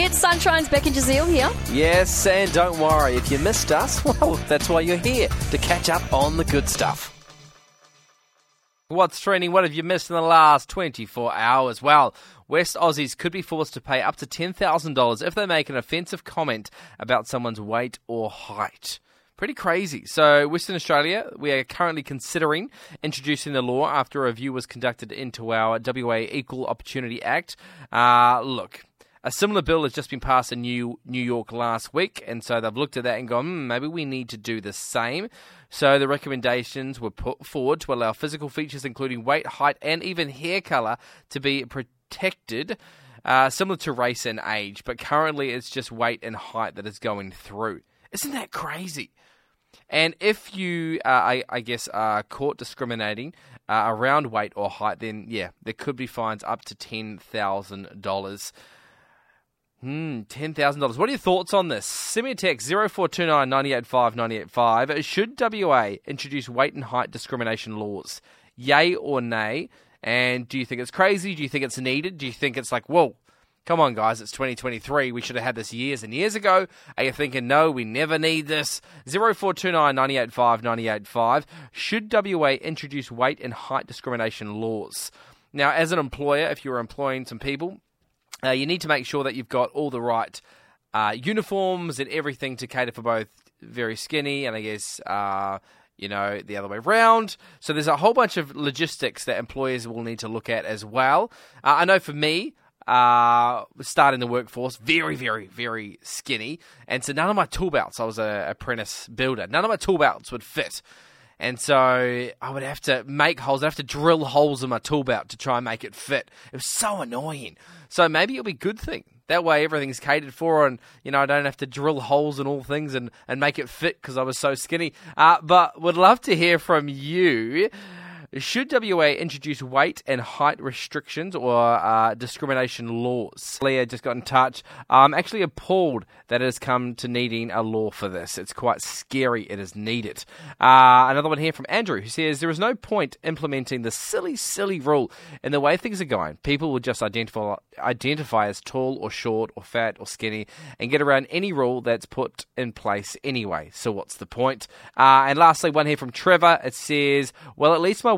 It's Sunshine's Becky Jazeel here. Yes, and don't worry, if you missed us, well, that's why you're here, to catch up on the good stuff. What's trending? What have you missed in the last 24 hours? Well, West Aussies could be forced to pay up to $10,000 if they make an offensive comment about someone's weight or height. Pretty crazy. So, Western Australia, we are currently considering introducing the law after a review was conducted into our WA Equal Opportunity Act. Uh, look, a similar bill has just been passed in New New York last week, and so they've looked at that and gone, hmm, maybe we need to do the same. So the recommendations were put forward to allow physical features, including weight, height, and even hair color, to be protected. Uh, similar to race and age, but currently it's just weight and height that is going through. Isn't that crazy? And if you, uh, I, I, guess, are caught discriminating uh, around weight or height, then yeah, there could be fines up to ten thousand dollars. Hmm, $10,000. What are your thoughts on this? Send me a text 0429 985 985. Should WA introduce weight and height discrimination laws? Yay or nay? And do you think it's crazy? Do you think it's needed? Do you think it's like, whoa, Come on, guys, it's 2023. We should have had this years and years ago. Are you thinking, no, we never need this? 0429 985 985. Should WA introduce weight and height discrimination laws? Now, as an employer, if you're employing some people, uh, you need to make sure that you've got all the right uh, uniforms and everything to cater for both very skinny and I guess uh, you know, the other way around. So there's a whole bunch of logistics that employers will need to look at as well. Uh, I know for me, uh, starting the workforce, very, very, very skinny. And so none of my tool belts, I was an apprentice builder, none of my tool belts would fit. And so I would have to make holes, I'd have to drill holes in my tool belt to try and make it fit. It was so annoying. So maybe it'll be a good thing. That way everything's catered for and, you know, I don't have to drill holes in all things and, and make it fit because I was so skinny. Uh, but would love to hear from you. Should WA introduce weight and height restrictions or uh, discrimination laws? Leah just got in touch. I'm actually appalled that it has come to needing a law for this. It's quite scary it is needed. Uh, another one here from Andrew who says there is no point implementing the silly, silly rule in the way things are going. People will just identify identify as tall or short or fat or skinny and get around any rule that's put in place anyway. So what's the point? Uh, and lastly, one here from Trevor. It says, "Well, at least my